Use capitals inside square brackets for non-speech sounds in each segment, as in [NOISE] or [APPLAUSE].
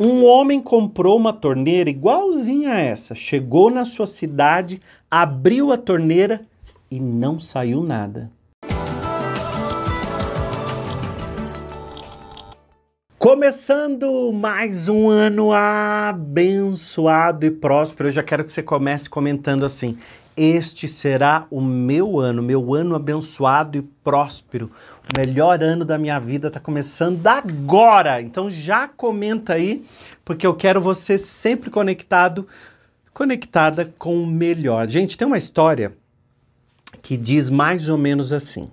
Um homem comprou uma torneira igualzinha a essa, chegou na sua cidade, abriu a torneira e não saiu nada. Começando mais um ano abençoado e próspero, eu já quero que você comece comentando assim: Este será o meu ano, meu ano abençoado e próspero. O melhor ano da minha vida está começando agora. Então já comenta aí, porque eu quero você sempre conectado, conectada com o melhor. Gente, tem uma história que diz mais ou menos assim.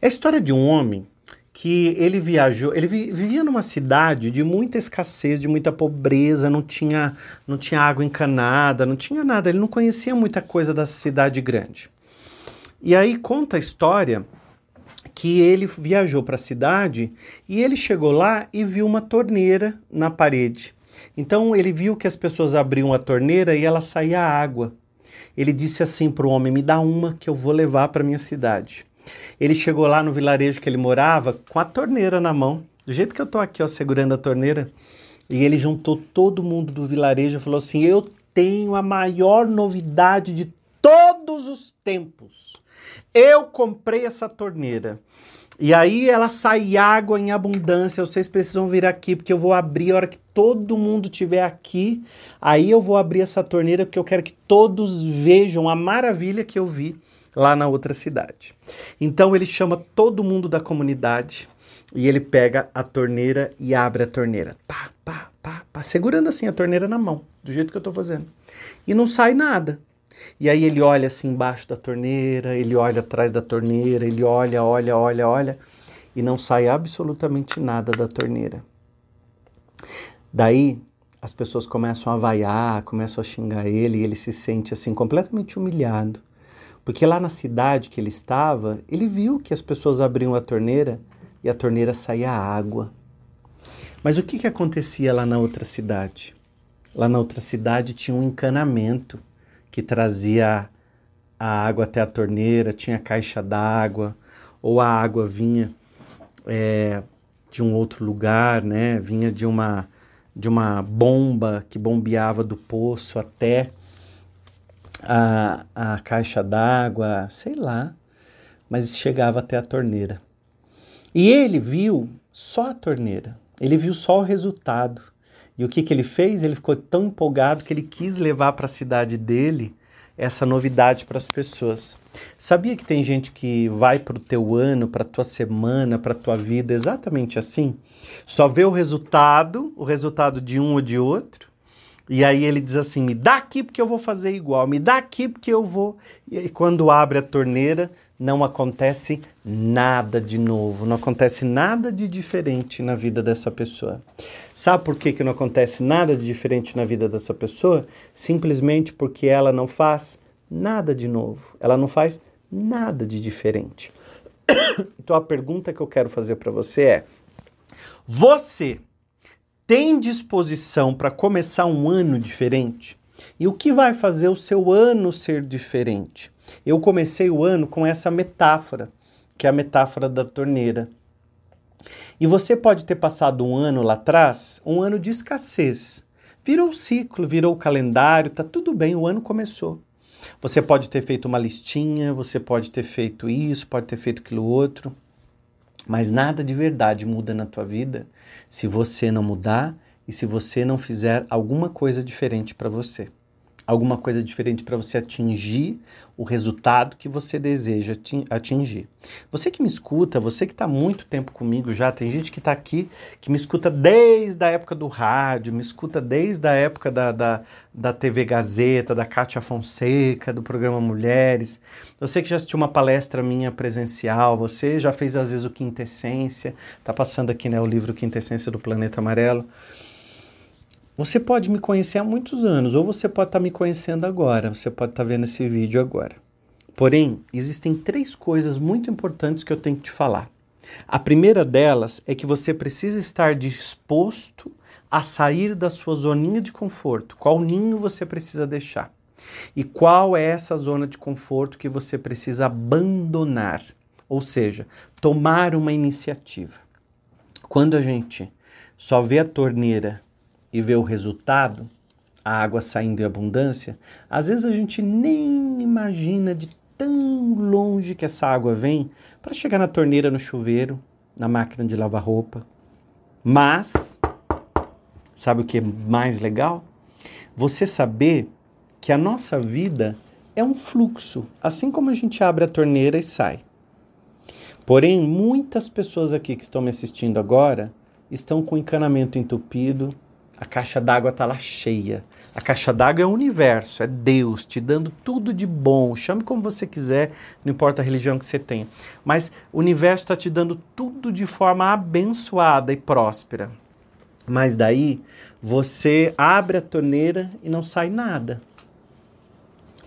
É a história de um homem que ele viajou, ele vivia numa cidade de muita escassez, de muita pobreza, não tinha, não tinha água encanada, não tinha nada, ele não conhecia muita coisa da cidade grande. E aí conta a história que ele viajou para a cidade e ele chegou lá e viu uma torneira na parede. Então ele viu que as pessoas abriam a torneira e ela saía água. Ele disse assim para o homem: Me dá uma que eu vou levar para minha cidade. Ele chegou lá no vilarejo que ele morava com a torneira na mão, do jeito que eu tô aqui, ó, segurando a torneira. E ele juntou todo mundo do vilarejo e falou assim: Eu tenho a maior novidade de todos os tempos. Eu comprei essa torneira. E aí ela sai água em abundância. Vocês precisam vir aqui, porque eu vou abrir a hora que todo mundo estiver aqui. Aí eu vou abrir essa torneira, porque eu quero que todos vejam a maravilha que eu vi lá na outra cidade. Então ele chama todo mundo da comunidade e ele pega a torneira e abre a torneira. Pá, pá, pá, pá, segurando assim a torneira na mão, do jeito que eu estou fazendo. E não sai nada. E aí ele olha assim embaixo da torneira, ele olha atrás da torneira, ele olha, olha, olha, olha, e não sai absolutamente nada da torneira. Daí as pessoas começam a vaiar, começam a xingar ele, e ele se sente assim completamente humilhado. Porque lá na cidade que ele estava, ele viu que as pessoas abriam a torneira e a torneira saía água. Mas o que, que acontecia lá na outra cidade? Lá na outra cidade tinha um encanamento que trazia a água até a torneira, tinha caixa d'água, ou a água vinha é, de um outro lugar, né? Vinha de uma, de uma bomba que bombeava do poço até a, a caixa d'água, sei lá, mas chegava até a torneira. E ele viu só a torneira, ele viu só o resultado. E o que, que ele fez? Ele ficou tão empolgado que ele quis levar para a cidade dele essa novidade para as pessoas. Sabia que tem gente que vai para o teu ano, para a tua semana, para a tua vida exatamente assim? Só vê o resultado, o resultado de um ou de outro, e aí ele diz assim: me dá aqui porque eu vou fazer igual, me dá aqui porque eu vou. E quando abre a torneira, não acontece nada de novo, não acontece nada de diferente na vida dessa pessoa. Sabe por que, que não acontece nada de diferente na vida dessa pessoa? Simplesmente porque ela não faz nada de novo, ela não faz nada de diferente. [COUGHS] então a pergunta que eu quero fazer para você é: você tem disposição para começar um ano diferente? E o que vai fazer o seu ano ser diferente? Eu comecei o ano com essa metáfora, que é a metáfora da torneira. E você pode ter passado um ano lá atrás, um ano de escassez. Virou o ciclo, virou o calendário, tá tudo bem, o ano começou. Você pode ter feito uma listinha, você pode ter feito isso, pode ter feito aquilo outro, mas nada de verdade muda na tua vida se você não mudar e se você não fizer alguma coisa diferente para você. Alguma coisa diferente para você atingir o resultado que você deseja atingir. Você que me escuta, você que está muito tempo comigo já, tem gente que está aqui que me escuta desde a época do rádio, me escuta desde a época da, da, da TV Gazeta, da Cátia Fonseca, do programa Mulheres. Você que já assistiu uma palestra minha presencial, você já fez às vezes o Quintessência, está passando aqui né, o livro Quintessência do Planeta Amarelo. Você pode me conhecer há muitos anos, ou você pode estar tá me conhecendo agora, você pode estar tá vendo esse vídeo agora. Porém, existem três coisas muito importantes que eu tenho que te falar. A primeira delas é que você precisa estar disposto a sair da sua zoninha de conforto. Qual ninho você precisa deixar? E qual é essa zona de conforto que você precisa abandonar? Ou seja, tomar uma iniciativa. Quando a gente só vê a torneira e vê o resultado, a água saindo em abundância, às vezes a gente nem imagina de tão longe que essa água vem para chegar na torneira, no chuveiro, na máquina de lavar roupa. Mas, sabe o que é mais legal? Você saber que a nossa vida é um fluxo, assim como a gente abre a torneira e sai. Porém, muitas pessoas aqui que estão me assistindo agora estão com encanamento entupido, a caixa d'água está lá cheia. A caixa d'água é o universo, é Deus te dando tudo de bom. Chame como você quiser, não importa a religião que você tenha. Mas o universo está te dando tudo de forma abençoada e próspera. Mas daí você abre a torneira e não sai nada.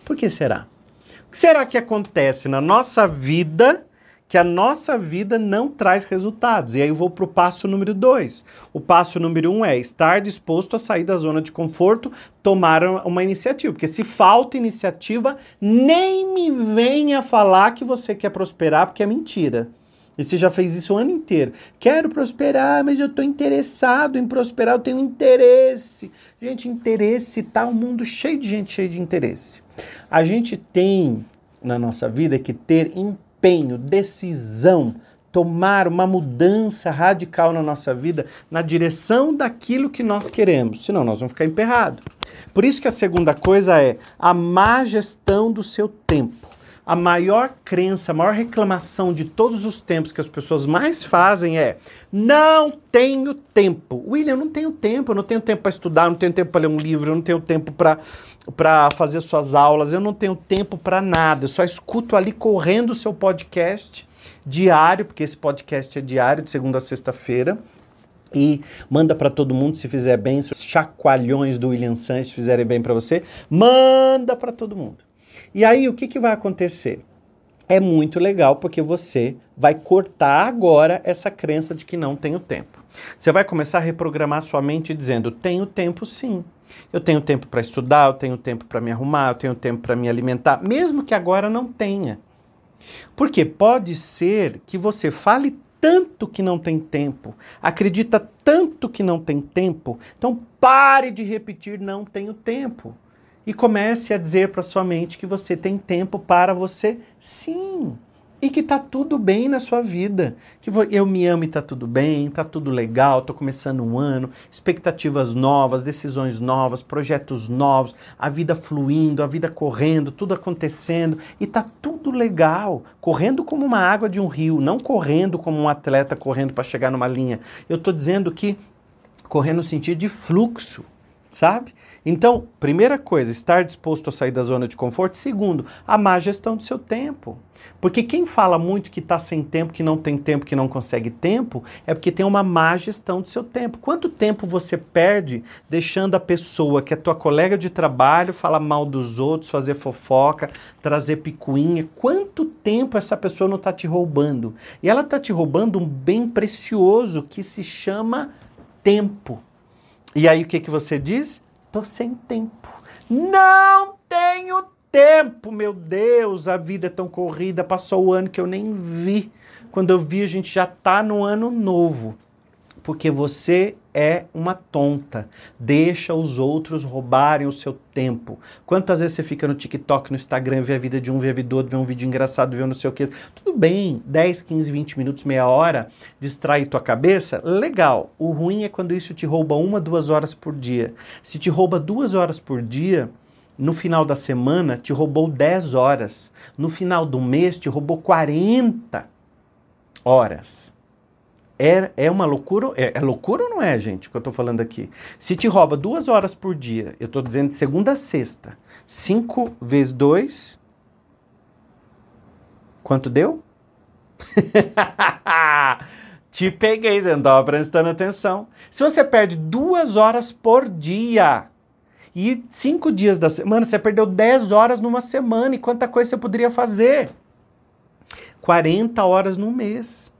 Por que será? O que será que acontece na nossa vida que a nossa vida não traz resultados. E aí eu vou para o passo número dois. O passo número um é estar disposto a sair da zona de conforto, tomar uma iniciativa. Porque se falta iniciativa, nem me venha falar que você quer prosperar, porque é mentira. E você já fez isso o ano inteiro. Quero prosperar, mas eu estou interessado em prosperar, eu tenho interesse. Gente, interesse, tá um mundo cheio de gente cheio de interesse. A gente tem na nossa vida que ter interesse empenho, decisão, tomar uma mudança radical na nossa vida na direção daquilo que nós queremos, senão nós vamos ficar emperrados. Por isso que a segunda coisa é a má gestão do seu tempo. A maior crença, a maior reclamação de todos os tempos que as pessoas mais fazem é: não tenho tempo. William, eu não tenho tempo, eu não tenho tempo para estudar, eu não tenho tempo para ler um livro, eu não tenho tempo para fazer suas aulas, eu não tenho tempo para nada. Eu só escuto ali correndo o seu podcast diário, porque esse podcast é diário, de segunda a sexta-feira. E manda para todo mundo se fizer bem, se os chacoalhões do William Sanches fizerem bem para você, manda para todo mundo. E aí o que, que vai acontecer? É muito legal porque você vai cortar agora essa crença de que não tenho tempo. Você vai começar a reprogramar sua mente dizendo: tenho tempo sim. Eu tenho tempo para estudar, eu tenho tempo para me arrumar, eu tenho tempo para me alimentar, mesmo que agora não tenha. Porque pode ser que você fale tanto que não tem tempo, acredita tanto que não tem tempo, então pare de repetir não tenho tempo e comece a dizer para sua mente que você tem tempo para você, sim. E que tá tudo bem na sua vida. Que eu me amo e tá tudo bem, tá tudo legal, tô começando um ano, expectativas novas, decisões novas, projetos novos, a vida fluindo, a vida correndo, tudo acontecendo e tá tudo legal, correndo como uma água de um rio, não correndo como um atleta correndo para chegar numa linha. Eu tô dizendo que correndo no sentido de fluxo, sabe? Então, primeira coisa, estar disposto a sair da zona de conforto. Segundo, a má gestão do seu tempo. Porque quem fala muito que está sem tempo, que não tem tempo, que não consegue tempo, é porque tem uma má gestão do seu tempo. Quanto tempo você perde deixando a pessoa que é tua colega de trabalho falar mal dos outros, fazer fofoca, trazer picuinha? Quanto tempo essa pessoa não está te roubando? E ela está te roubando um bem precioso que se chama tempo. E aí o que, que você diz? Tô sem tempo. Não tenho tempo, meu Deus, a vida é tão corrida, passou o ano que eu nem vi. Quando eu vi, a gente já tá no ano novo. Porque você é uma tonta. Deixa os outros roubarem o seu tempo. Quantas vezes você fica no TikTok, no Instagram, vê a vida de um, vê a vida do outro, vê um vídeo engraçado, vê um não sei o que. Tudo bem, 10, 15, 20 minutos, meia hora, distrai tua cabeça, legal. O ruim é quando isso te rouba uma, duas horas por dia. Se te rouba duas horas por dia, no final da semana te roubou 10 horas. No final do mês te roubou 40 horas. É, é uma loucura? É, é loucura ou não é, gente, que eu estou falando aqui? Se te rouba duas horas por dia, eu estou dizendo de segunda a sexta, cinco vezes dois, quanto deu? [LAUGHS] te peguei, você não estava prestando atenção. Se você perde duas horas por dia e cinco dias da semana, você perdeu dez horas numa semana e quanta coisa você poderia fazer? 40 horas no mês.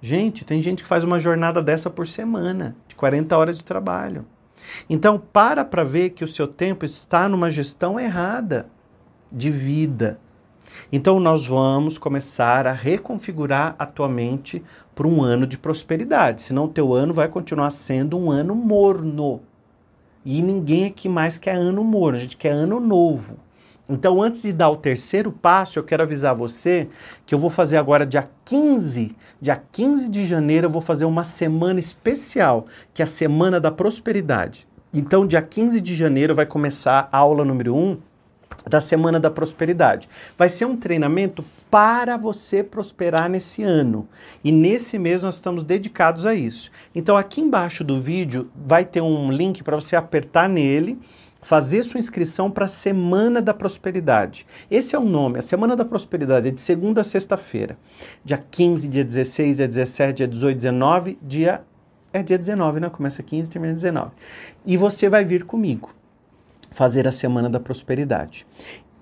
Gente, tem gente que faz uma jornada dessa por semana, de 40 horas de trabalho. Então, para para ver que o seu tempo está numa gestão errada de vida. Então nós vamos começar a reconfigurar a tua mente para um ano de prosperidade, senão o teu ano vai continuar sendo um ano morno. E ninguém aqui mais quer ano morno, a gente quer ano novo. Então, antes de dar o terceiro passo, eu quero avisar você que eu vou fazer agora dia 15, dia 15 de janeiro, eu vou fazer uma semana especial, que é a Semana da Prosperidade. Então, dia 15 de janeiro vai começar a aula número 1 da Semana da Prosperidade. Vai ser um treinamento para você prosperar nesse ano. E nesse mês nós estamos dedicados a isso. Então, aqui embaixo do vídeo vai ter um link para você apertar nele fazer sua inscrição para a Semana da Prosperidade. Esse é o nome, a Semana da Prosperidade é de segunda a sexta-feira. Dia 15, dia 16, dia 17, dia 18, 19, dia é dia 19, né? Começa 15 e termina 19. E você vai vir comigo fazer a Semana da Prosperidade.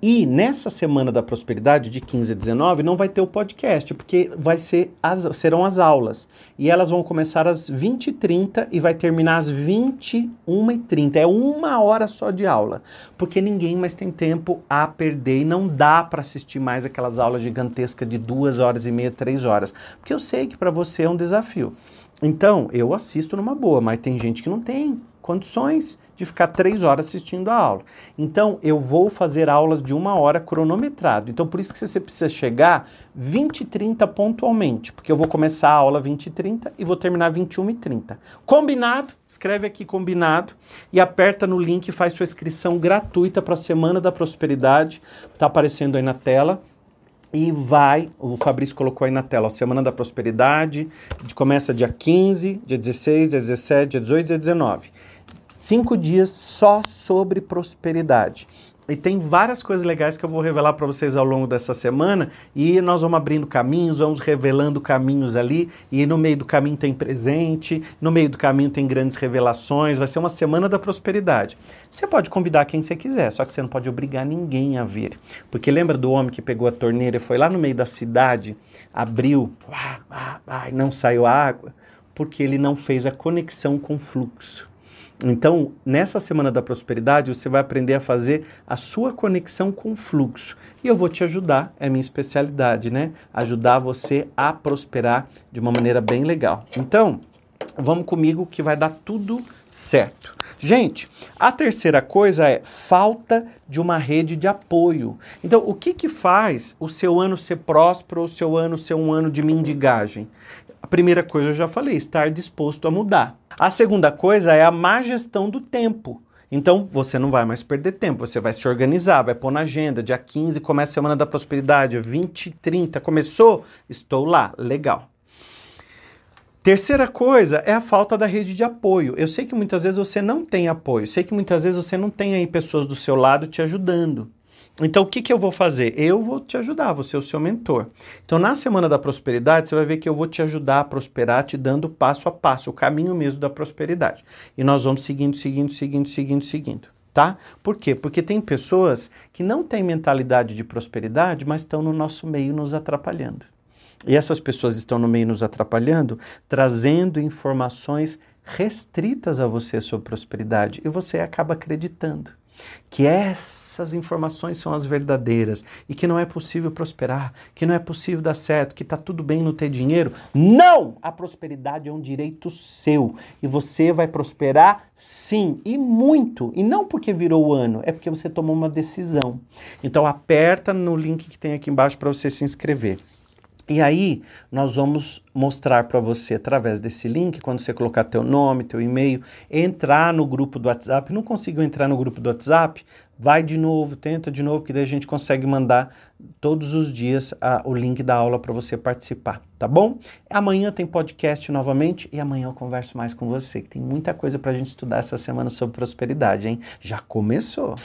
E nessa semana da prosperidade, de 15 a 19, não vai ter o podcast, porque vai ser as, serão as aulas. E elas vão começar às 20h30 e vai terminar às 21h30. É uma hora só de aula. Porque ninguém mais tem tempo a perder e não dá para assistir mais aquelas aulas gigantescas de duas horas e meia, três horas. Porque eu sei que para você é um desafio. Então, eu assisto numa boa, mas tem gente que não tem condições de ficar três horas assistindo a aula. Então, eu vou fazer aulas de uma hora cronometrado. Então, por isso que você precisa chegar 20 e 30 pontualmente, porque eu vou começar a aula 20 e 30 e vou terminar 21 e 30. Combinado? Escreve aqui combinado e aperta no link e faz sua inscrição gratuita para a Semana da Prosperidade. Está aparecendo aí na tela e vai, o Fabrício colocou aí na tela, ó, Semana da Prosperidade, começa dia 15, dia 16, dia 17, dia 18 e dia 19. Cinco dias só sobre prosperidade. E tem várias coisas legais que eu vou revelar para vocês ao longo dessa semana e nós vamos abrindo caminhos, vamos revelando caminhos ali e no meio do caminho tem presente, no meio do caminho tem grandes revelações, vai ser uma semana da prosperidade. Você pode convidar quem você quiser, só que você não pode obrigar ninguém a vir. Porque lembra do homem que pegou a torneira e foi lá no meio da cidade, abriu, ah, não saiu água? Porque ele não fez a conexão com o fluxo. Então, nessa semana da prosperidade, você vai aprender a fazer a sua conexão com o fluxo. E eu vou te ajudar, é minha especialidade, né? Ajudar você a prosperar de uma maneira bem legal. Então, vamos comigo que vai dar tudo certo. Gente, a terceira coisa é falta de uma rede de apoio. Então, o que que faz o seu ano ser próspero ou o seu ano ser um ano de mendigagem? A primeira coisa eu já falei, estar disposto a mudar. A segunda coisa é a má gestão do tempo. Então, você não vai mais perder tempo, você vai se organizar, vai pôr na agenda, dia 15 começa a Semana da Prosperidade, 20 30 começou, estou lá, legal. Terceira coisa é a falta da rede de apoio. Eu sei que muitas vezes você não tem apoio, sei que muitas vezes você não tem aí pessoas do seu lado te ajudando. Então, o que, que eu vou fazer? Eu vou te ajudar, vou ser o seu mentor. Então, na Semana da Prosperidade, você vai ver que eu vou te ajudar a prosperar, te dando passo a passo, o caminho mesmo da prosperidade. E nós vamos seguindo, seguindo, seguindo, seguindo, seguindo. Tá? Por quê? Porque tem pessoas que não têm mentalidade de prosperidade, mas estão no nosso meio nos atrapalhando. E essas pessoas estão no meio nos atrapalhando, trazendo informações restritas a você sobre prosperidade e você acaba acreditando que essas informações são as verdadeiras e que não é possível prosperar, que não é possível dar certo, que está tudo bem no ter dinheiro. Não! A prosperidade é um direito seu e você vai prosperar sim e muito. E não porque virou o ano, é porque você tomou uma decisão. Então aperta no link que tem aqui embaixo para você se inscrever. E aí, nós vamos mostrar para você através desse link, quando você colocar teu nome, teu e-mail, entrar no grupo do WhatsApp. Não conseguiu entrar no grupo do WhatsApp? Vai de novo, tenta de novo, que daí a gente consegue mandar todos os dias a, o link da aula para você participar, tá bom? Amanhã tem podcast novamente e amanhã eu converso mais com você, que tem muita coisa para a gente estudar essa semana sobre prosperidade, hein? Já começou!